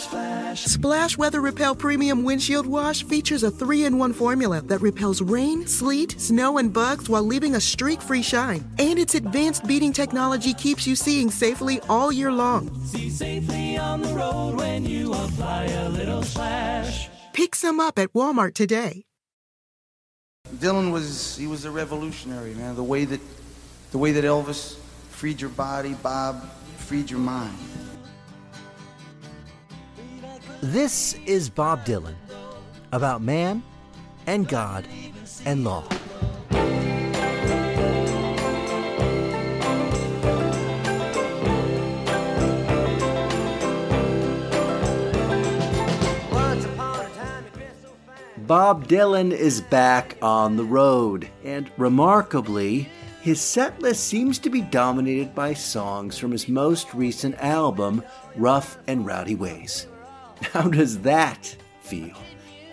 Splash, splash, splash. Splash Weather Repel Premium Windshield Wash features a three in one formula that repels rain, sleet, snow, and bugs while leaving a streak free shine. And its advanced beading technology keeps you seeing safely all year long. See safely on the road when you apply a little splash. Pick some up at Walmart today. Dylan was he was a revolutionary, man. The way that the way that Elvis freed your body, Bob freed your mind. This is Bob Dylan about man and God and law. Bob Dylan is back on the road, and remarkably, his set list seems to be dominated by songs from his most recent album, Rough and Rowdy Ways. How does that feel?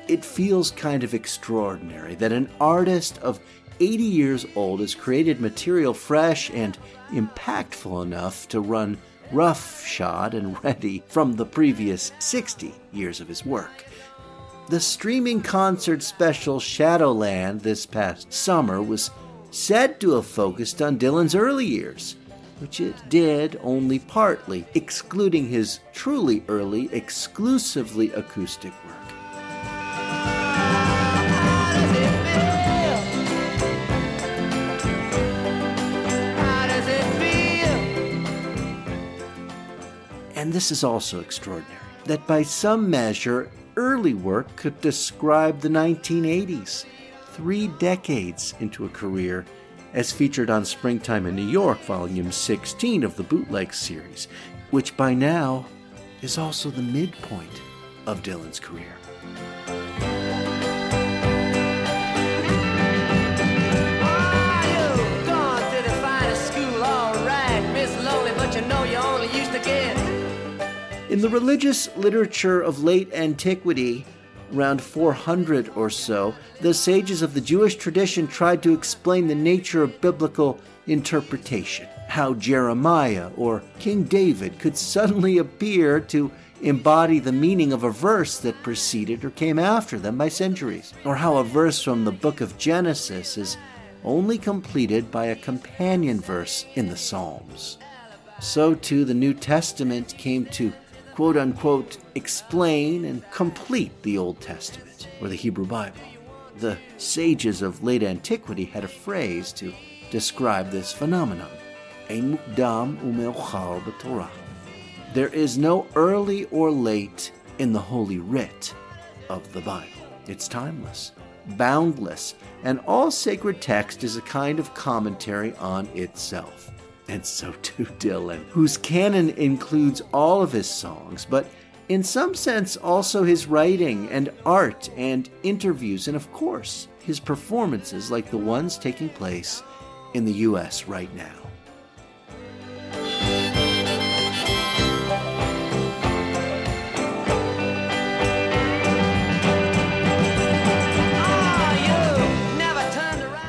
It feels kind of extraordinary that an artist of 80 years old has created material fresh and impactful enough to run roughshod and ready from the previous 60 years of his work. The streaming concert special Shadowland this past summer was said to have focused on Dylan's early years which it did only partly, excluding his truly early, exclusively acoustic work. And this is also extraordinary that by some measure, early work could describe the 1980s, three decades into a career as featured on Springtime in New York, Volume 16 of the Bootleg series, which by now is also the midpoint of Dylan's career. In the religious literature of late antiquity, around 400 or so, the sages of the Jewish tradition tried to explain the nature of biblical interpretation. How Jeremiah or King David could suddenly appear to embody the meaning of a verse that preceded or came after them by centuries. Or how a verse from the book of Genesis is only completed by a companion verse in the Psalms. So too the New Testament came to quote unquote explain and complete the Old Testament or the Hebrew Bible. The sages of late antiquity had a phrase to describe this phenomenon. There is no early or late in the Holy Writ of the Bible. It's timeless, boundless, and all sacred text is a kind of commentary on itself and so too Dylan, whose canon includes all of his songs, but in some sense also his writing and art and interviews, and of course, his performances like the ones taking place in the US right now.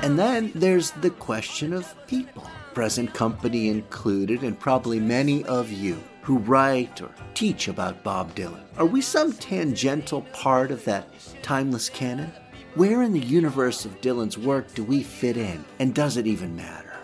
And then there's the question of people present company included, and probably many of you who write or teach about Bob Dylan. Are we some tangential part of that timeless canon? Where in the universe of Dylan's work do we fit in, and does it even matter?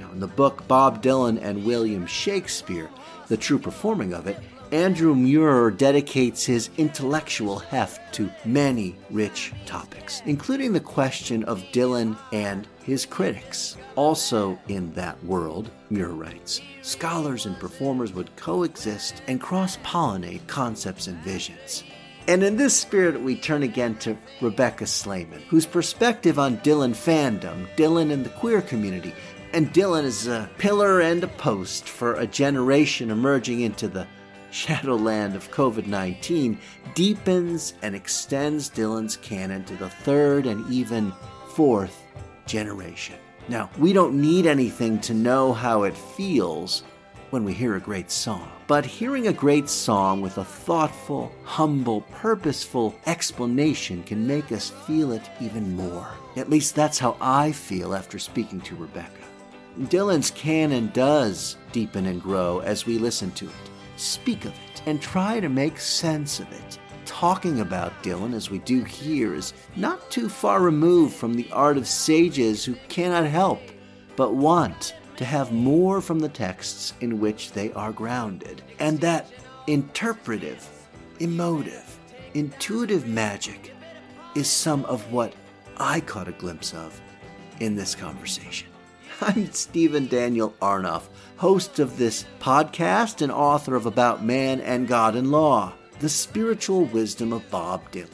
Now, in the book Bob Dylan and William Shakespeare, the true performing of it, Andrew Muir dedicates his intellectual heft to many rich topics, including the question of Dylan and his critics. Also, in that world, Muir writes, scholars and performers would coexist and cross pollinate concepts and visions. And in this spirit, we turn again to Rebecca Slayman, whose perspective on Dylan fandom, Dylan and the queer community, and Dylan as a pillar and a post for a generation emerging into the shadowland of COVID 19 deepens and extends Dylan's canon to the third and even fourth generation. Now, we don't need anything to know how it feels when we hear a great song. But hearing a great song with a thoughtful, humble, purposeful explanation can make us feel it even more. At least that's how I feel after speaking to Rebecca. Dylan's canon does deepen and grow as we listen to it, speak of it, and try to make sense of it. Talking about Dylan as we do here is not too far removed from the art of sages who cannot help but want to have more from the texts in which they are grounded. And that interpretive, emotive, intuitive magic is some of what I caught a glimpse of in this conversation. I'm Stephen Daniel Arnoff, host of this podcast and author of About Man and God and Law, the spiritual wisdom of Bob Dylan.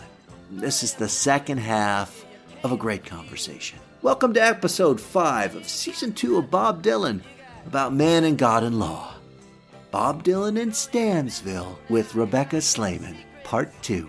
This is the second half of a great conversation. Welcome to episode 5 of season 2 of Bob Dylan about man and God and law. Bob Dylan in Stansville with Rebecca Slayman, part 2.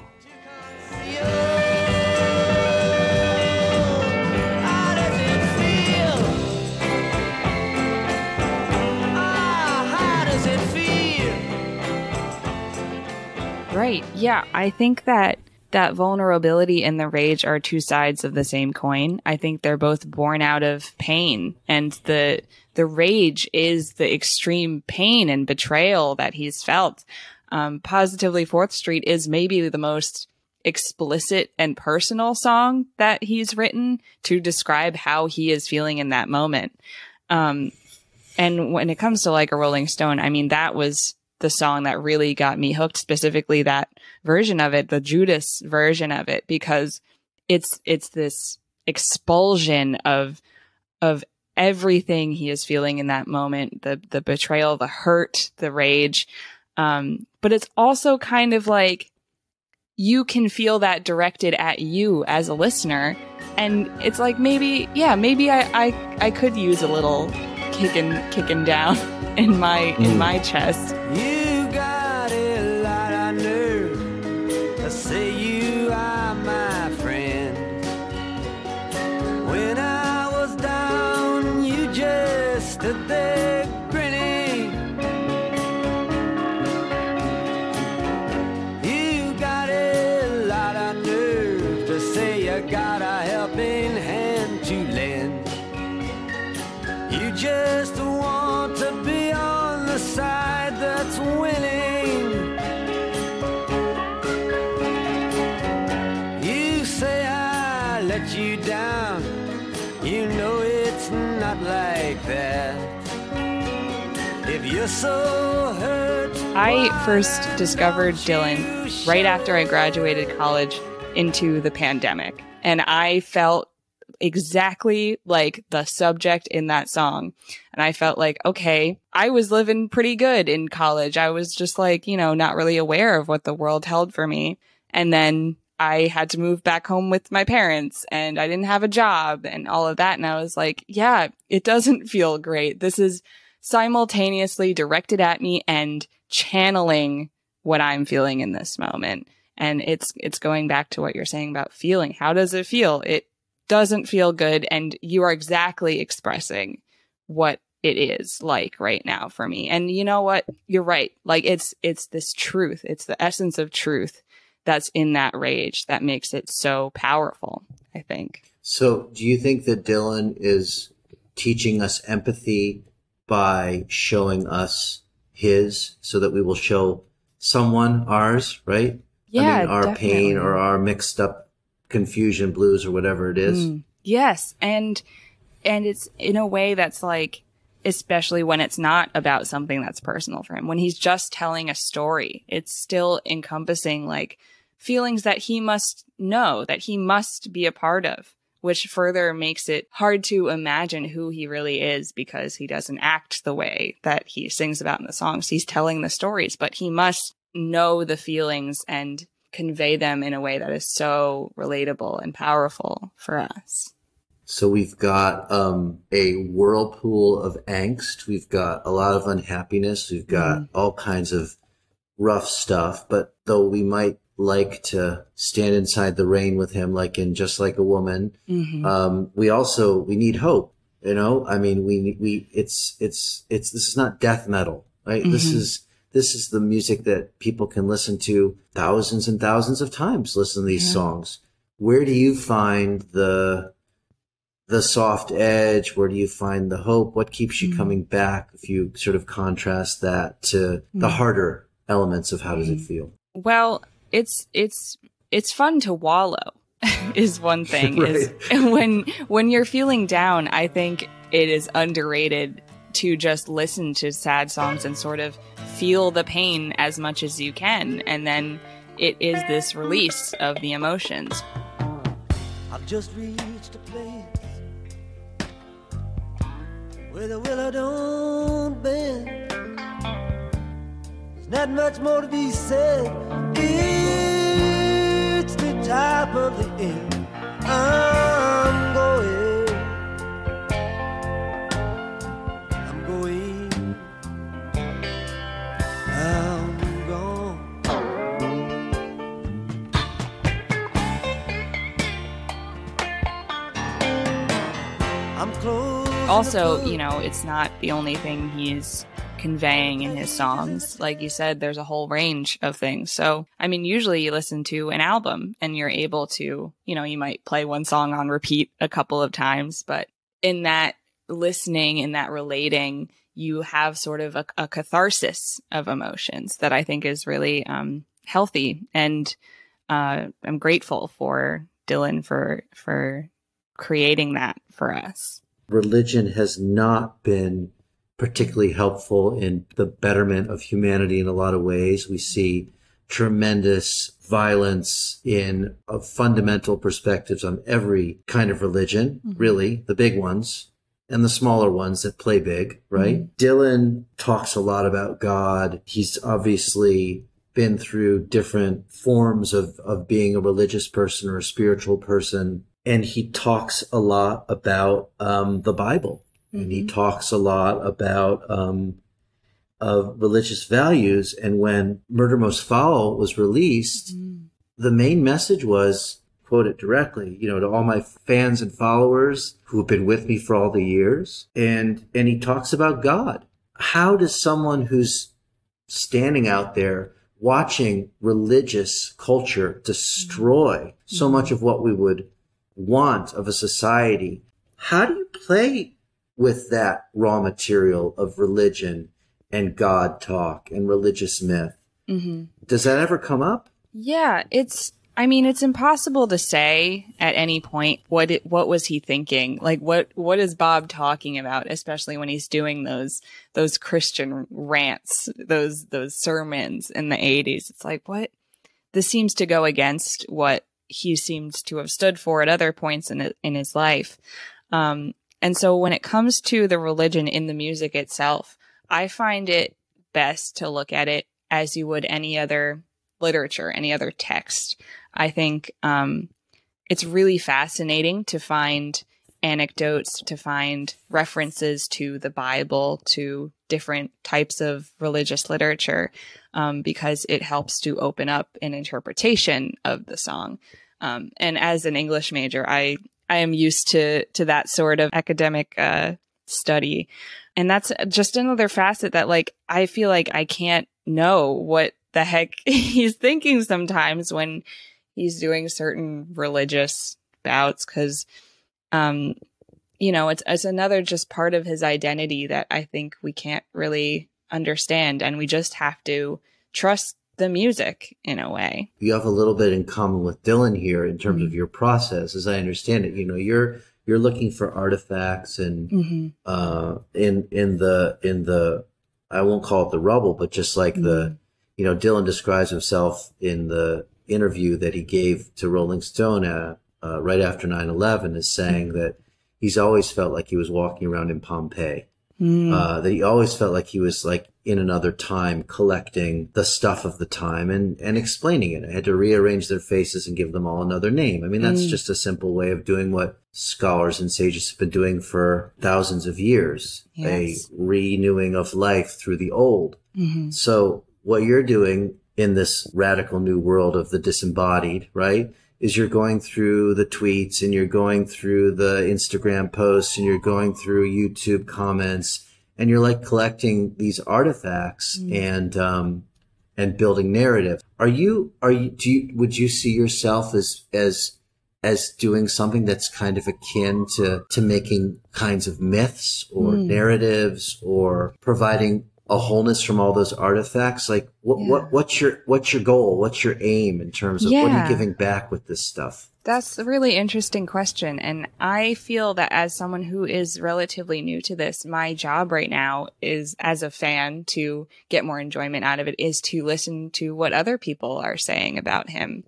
Yeah. I think that that vulnerability and the rage are two sides of the same coin. I think they're both born out of pain and the, the rage is the extreme pain and betrayal that he's felt. Um, Positively Fourth Street is maybe the most explicit and personal song that he's written to describe how he is feeling in that moment. Um, and when it comes to like a Rolling Stone, I mean, that was the song that really got me hooked, specifically that version of it, the Judas version of it, because it's it's this expulsion of of everything he is feeling in that moment, the the betrayal, the hurt, the rage. Um, but it's also kind of like you can feel that directed at you as a listener. And it's like maybe, yeah, maybe I, I, I could use a little kicking kicking down in my in Mm. my chest. You got a lot of nerve to say you are my friend. When I was down, you just stood there grinning. You got a lot of nerve to say you got a just want to be on the side that's winning. You say I let you down. You know it's not like that. If you're so hurt, I first discovered Dylan right after I graduated college into the pandemic. And I felt exactly like the subject in that song. And I felt like, okay, I was living pretty good in college. I was just like, you know, not really aware of what the world held for me. And then I had to move back home with my parents and I didn't have a job and all of that. And I was like, yeah, it doesn't feel great. This is simultaneously directed at me and channeling what I'm feeling in this moment. And it's, it's going back to what you're saying about feeling. How does it feel? It doesn't feel good. And you are exactly expressing what it is like right now for me. And you know what? You're right. Like it's, it's this truth. It's the essence of truth that's in that rage that makes it so powerful, I think. So, do you think that Dylan is teaching us empathy by showing us his so that we will show someone ours, right? Yeah. I mean, our definitely. pain or our mixed up confusion, blues, or whatever it is. Mm, yes, and and it's in a way that's like especially when it's not about something that's personal for him. When he's just telling a story, it's still encompassing like feelings that he must know, that he must be a part of, which further makes it hard to imagine who he really is because he doesn't act the way that he sings about in the songs. He's telling the stories, but he must know the feelings and convey them in a way that is so relatable and powerful for us. So we've got um, a whirlpool of angst. We've got a lot of unhappiness. We've got all kinds of rough stuff, but though we might like to stand inside the rain with him, like in Just Like a Woman, Mm-hmm. um, we also, we need hope. You know, I mean, we, we, it's, it's, it's, this is not death metal, right? This Mhm. is, this is the music that people can listen to thousands and thousands of times, listen to these Yeah. songs. Where do you find the, the soft edge? Where do you find the hope? What keeps you Mhm. coming back if you sort of contrast that to the Mhm. harder elements of how does it Mhm. feel? Well, it's it's it's fun to wallow is one thing is when when you're feeling down, I think it is underrated to just listen to sad songs and sort of feel the pain as much as you can and then it is this release of the emotions. I've just reached a place where the willow don't bend. There's not much more to be said. It's the of the end. Also, you know, it's not the only thing he's conveying in his songs. Like you said, there's a whole range of things. So, I mean, usually you listen to an album and you're able to, you know, you might play one song on repeat a couple of times, but in that listening, in that relating, you have sort of a, a catharsis of emotions that I think is really um, healthy. And uh, I'm grateful for Dylan for for creating that for us. Religion has not been particularly helpful in the betterment of humanity in a lot of ways. We see tremendous violence in fundamental perspectives on every kind of religion, Mhm. really, the big ones and the smaller ones that play big, right? Dylan talks a lot about God. He's obviously been through different forms of, of being a religious person or a spiritual person. And he talks a lot about um, the Bible. And he talks a lot about um, of religious values. And when Murder Most Foul was released, the main message was, quote it directly, you know, to all my fans and followers who have been with me for all the years. And, and he talks about God. How does someone who's standing out there watching religious culture destroy so much of what we would want of a society, how do you play with that raw material of religion and God talk and religious myth? Mm-hmm. Does that ever come up? Yeah, it's. I mean, it's impossible to say at any point what it, what was he thinking. Like, what what is Bob talking about? Especially when he's doing those those Christian rants, those those sermons in the eighties. It's like what this seems to go against what he seems to have stood for at other points in in his life. Um, and so when it comes to the religion in the music itself, I find it best to look at it as you would any other literature, any other text. I think um, it's really fascinating to find anecdotes, to find references to the Bible, to different types of religious literature, um, because it helps to open up an interpretation of the song. Um, and as an English major, I I am used to to that sort of academic uh, study, and that's just another facet that like I feel like I can't know what the heck he's thinking sometimes when he's doing certain religious bouts because um you know it's it's another just part of his identity that I think we can't really understand and we just have to trust the music in a way. You have a little bit in common with Dylan here in terms of your process, as I understand it. You know, you're you're looking for artifacts and Mm-hmm. uh, in in the in the I won't call it the rubble, but just like the you know Dylan describes himself in the interview that he gave to Rolling Stone uh, uh, right after 9/11 as saying that he's always felt like he was walking around in Pompeii. Mm. Uh, that he always felt like he was like in another time collecting the stuff of the time and, and explaining it. I had to rearrange their faces and give them all another name. I mean, that's Mm. just a simple way of doing what scholars and sages have been doing for thousands of years. Yes. A renewing of life through the old. Mhm. So what you're doing in this radical new world of the disembodied, right? Is you're going through the tweets and you're going through the Instagram posts and you're going through YouTube comments and you're like collecting these artifacts mm. and, um, and building narrative. Are you, are you, do you, would you see yourself as, as, as doing something that's kind of akin to, to making kinds of myths or mm. narratives or providing a wholeness from all those artifacts like what, yeah. what what's your what's your goal what's your aim in terms of yeah. what are you giving back with this stuff that's a really interesting question and i feel that as someone who is relatively new to this my job right now is as a fan to get more enjoyment out of it is to listen to what other people are saying about him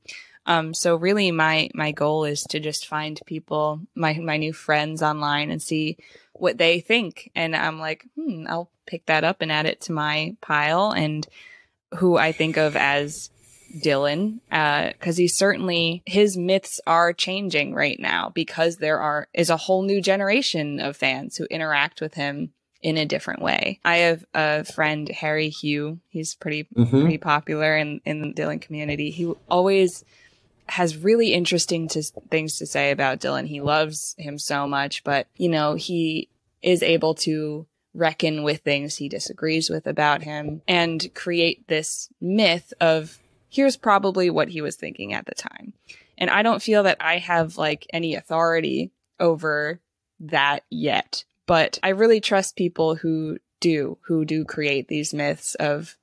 um, so really my my goal is to just find people my my new friends online and see what they think and i'm like hmm i'll pick that up and add it to my pile and who I think of as Dylan, because uh, he's certainly his myths are changing right now because there are is a whole new generation of fans who interact with him in a different way. I have a friend Harry Hugh. He's pretty mm-hmm. pretty popular in in the Dylan community. He always has really interesting to, things to say about Dylan. He loves him so much, but you know he is able to reckon with things he disagrees with about him and create this myth of here's probably what he was thinking at the time. And I don't feel that I have like any authority over that yet, but I really trust people who do, who do create these myths of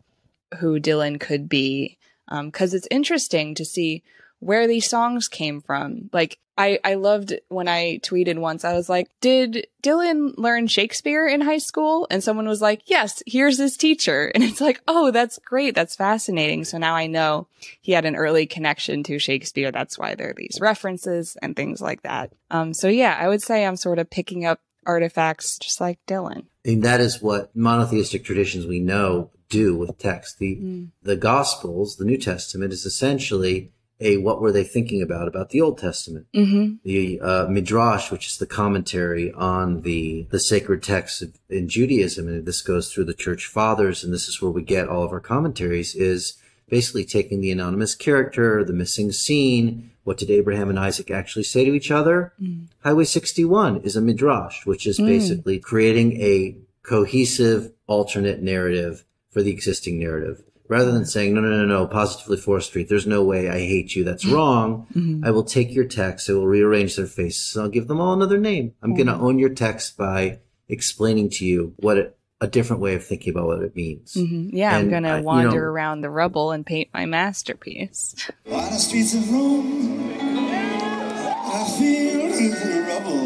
who Dylan could be. Um, cause it's interesting to see where these songs came from. Like, I, I loved when I tweeted once, I was like, did Dylan learn Shakespeare in high school? And someone was like, yes, here's his teacher. And it's like, oh, that's great. That's fascinating. So now I know he had an early connection to Shakespeare. That's why there are these references and things like that. Um, so yeah, I would say I'm sort of picking up artifacts just like Dylan. And that is what monotheistic traditions we know do with text. The, mm. the Gospels, the New Testament is essentially a what were they thinking about about the Old Testament, mm-hmm. the uh, midrash, which is the commentary on the the sacred texts in Judaism, and this goes through the church fathers, and this is where we get all of our commentaries. Is basically taking the anonymous character, the missing scene. What did Abraham and Isaac actually say to each other? Mm. Highway 61 is a midrash, which is mm. basically creating a cohesive alternate narrative for the existing narrative rather than saying, no, no, no, no, positively 4th Street, there's no way I hate you. That's wrong. Mm-hmm. I will take your text. I will rearrange their faces. I'll give them all another name. I'm mm-hmm. going to own your text by explaining to you what it, a different way of thinking about what it means. Mm-hmm. Yeah, and I'm going to wander you know, around the rubble and paint my masterpiece. On the streets of Rome, I feel the rubble.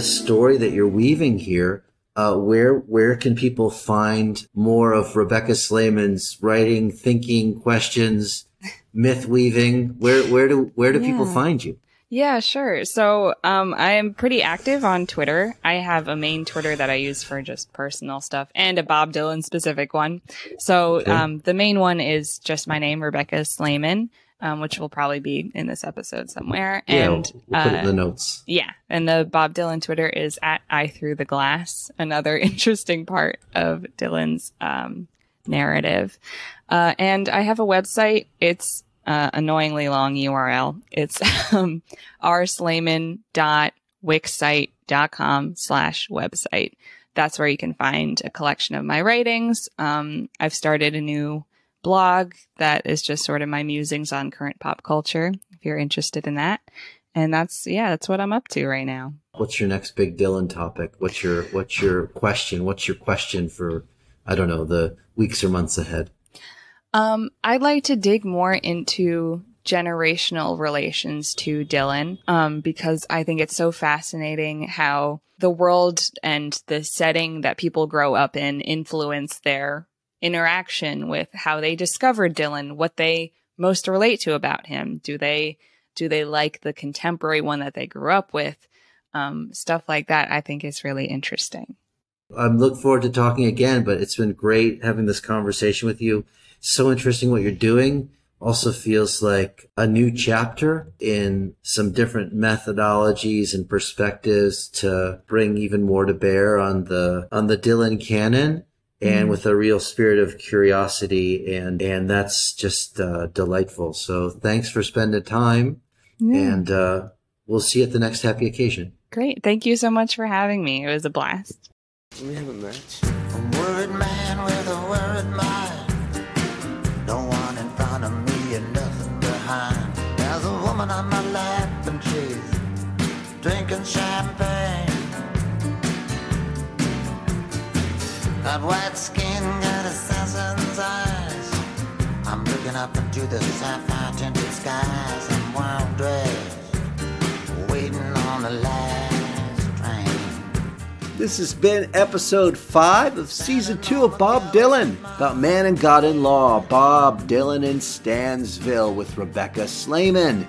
the story that you're weaving here, uh, where where can people find more of Rebecca Slayman's writing, thinking, questions, myth weaving? Where where do where do yeah. people find you? Yeah, sure. So, um, I am pretty active on Twitter. I have a main Twitter that I use for just personal stuff and a Bob Dylan specific one. So, okay. um, the main one is just my name, Rebecca Slayman um, which will probably be in this episode somewhere. Yeah, and we'll put uh, it in the uh, notes. Yeah, and the Bob Dylan Twitter is at I through the glass. Another interesting part of Dylan's um, narrative. Uh, and I have a website. It's uh, annoyingly long URL. It's um, rslayman.wixsite.com slash website. That's where you can find a collection of my writings. Um, I've started a new blog that is just sort of my musings on current pop culture, if you're interested in that. And that's yeah, that's what I'm up to right now. What's your next big Dylan topic? What's your what's your question? What's your question for I don't know, the weeks or months ahead? Um, I'd like to dig more into generational relations to Dylan, um, because I think it's so fascinating how the world and the setting that people grow up in influence their interaction with how they discovered Dylan, what they most relate to about him. Do they do they like the contemporary one that they grew up with? Um, stuff like that, I think is really interesting. I look forward to talking again, but it's been great having this conversation with you. So interesting what you're doing. Also feels like a new chapter in some different methodologies and perspectives to bring even more to bear on the, on the Dylan canon and mm with a real spirit of curiosity and and that's just uh, delightful. So thanks for spending time yeah. and uh, we'll see you at the next happy occasion. Great. Thank you so much for having me. It was a blast. We have a match? A word man with a word mind. No one in front of me and nothing behind. There's a woman on my lap and she's drinking champagne White skin, got assassin's eyes. I'm looking up into the sapphire tinted skies. Wild waiting on the. This has been episode five of season two of Bob Dylan about man and God in law. Bob Dylan in Stansville with Rebecca Slayman.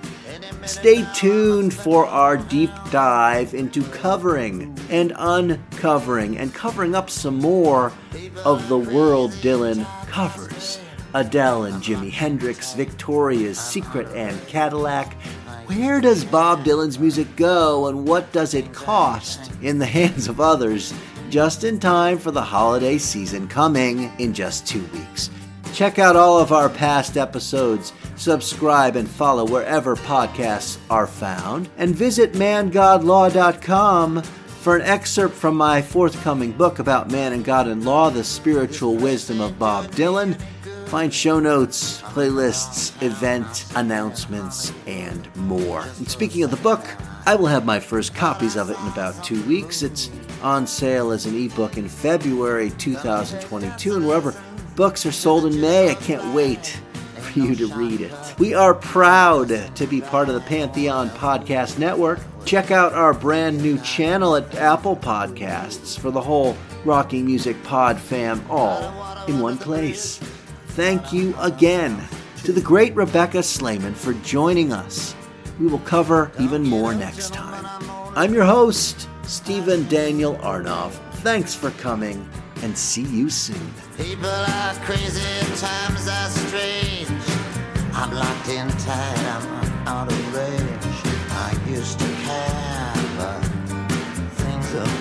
Stay tuned for our deep dive into covering and uncovering and covering up some more of the world Dylan covers. Adele and Jimi Hendrix, Victoria's Secret and Cadillac. Where does Bob Dylan's music go and what does it cost in the hands of others? Just in time for the holiday season coming in just two weeks. Check out all of our past episodes subscribe and follow wherever podcasts are found, and visit mangodlaw.com for an excerpt from my forthcoming book about man and God and law, The Spiritual Wisdom of Bob Dylan. Find show notes, playlists, event announcements, and more. And speaking of the book, I will have my first copies of it in about two weeks. It's on sale as an ebook in February 2022, and wherever books are sold in May, I can't wait for you to read it. We are proud to be part of the Pantheon Podcast Network. Check out our brand new channel at Apple Podcasts for the whole Rocky Music Pod fam all in one place. Thank you again to the great Rebecca Slayman for joining us. We will cover even more next time. I'm your host, Stephen Daniel Arnoff. Thanks for coming and see you soon. People are crazy, times are strange. I'm locked in tight, I'm out of range. I used to care, but things have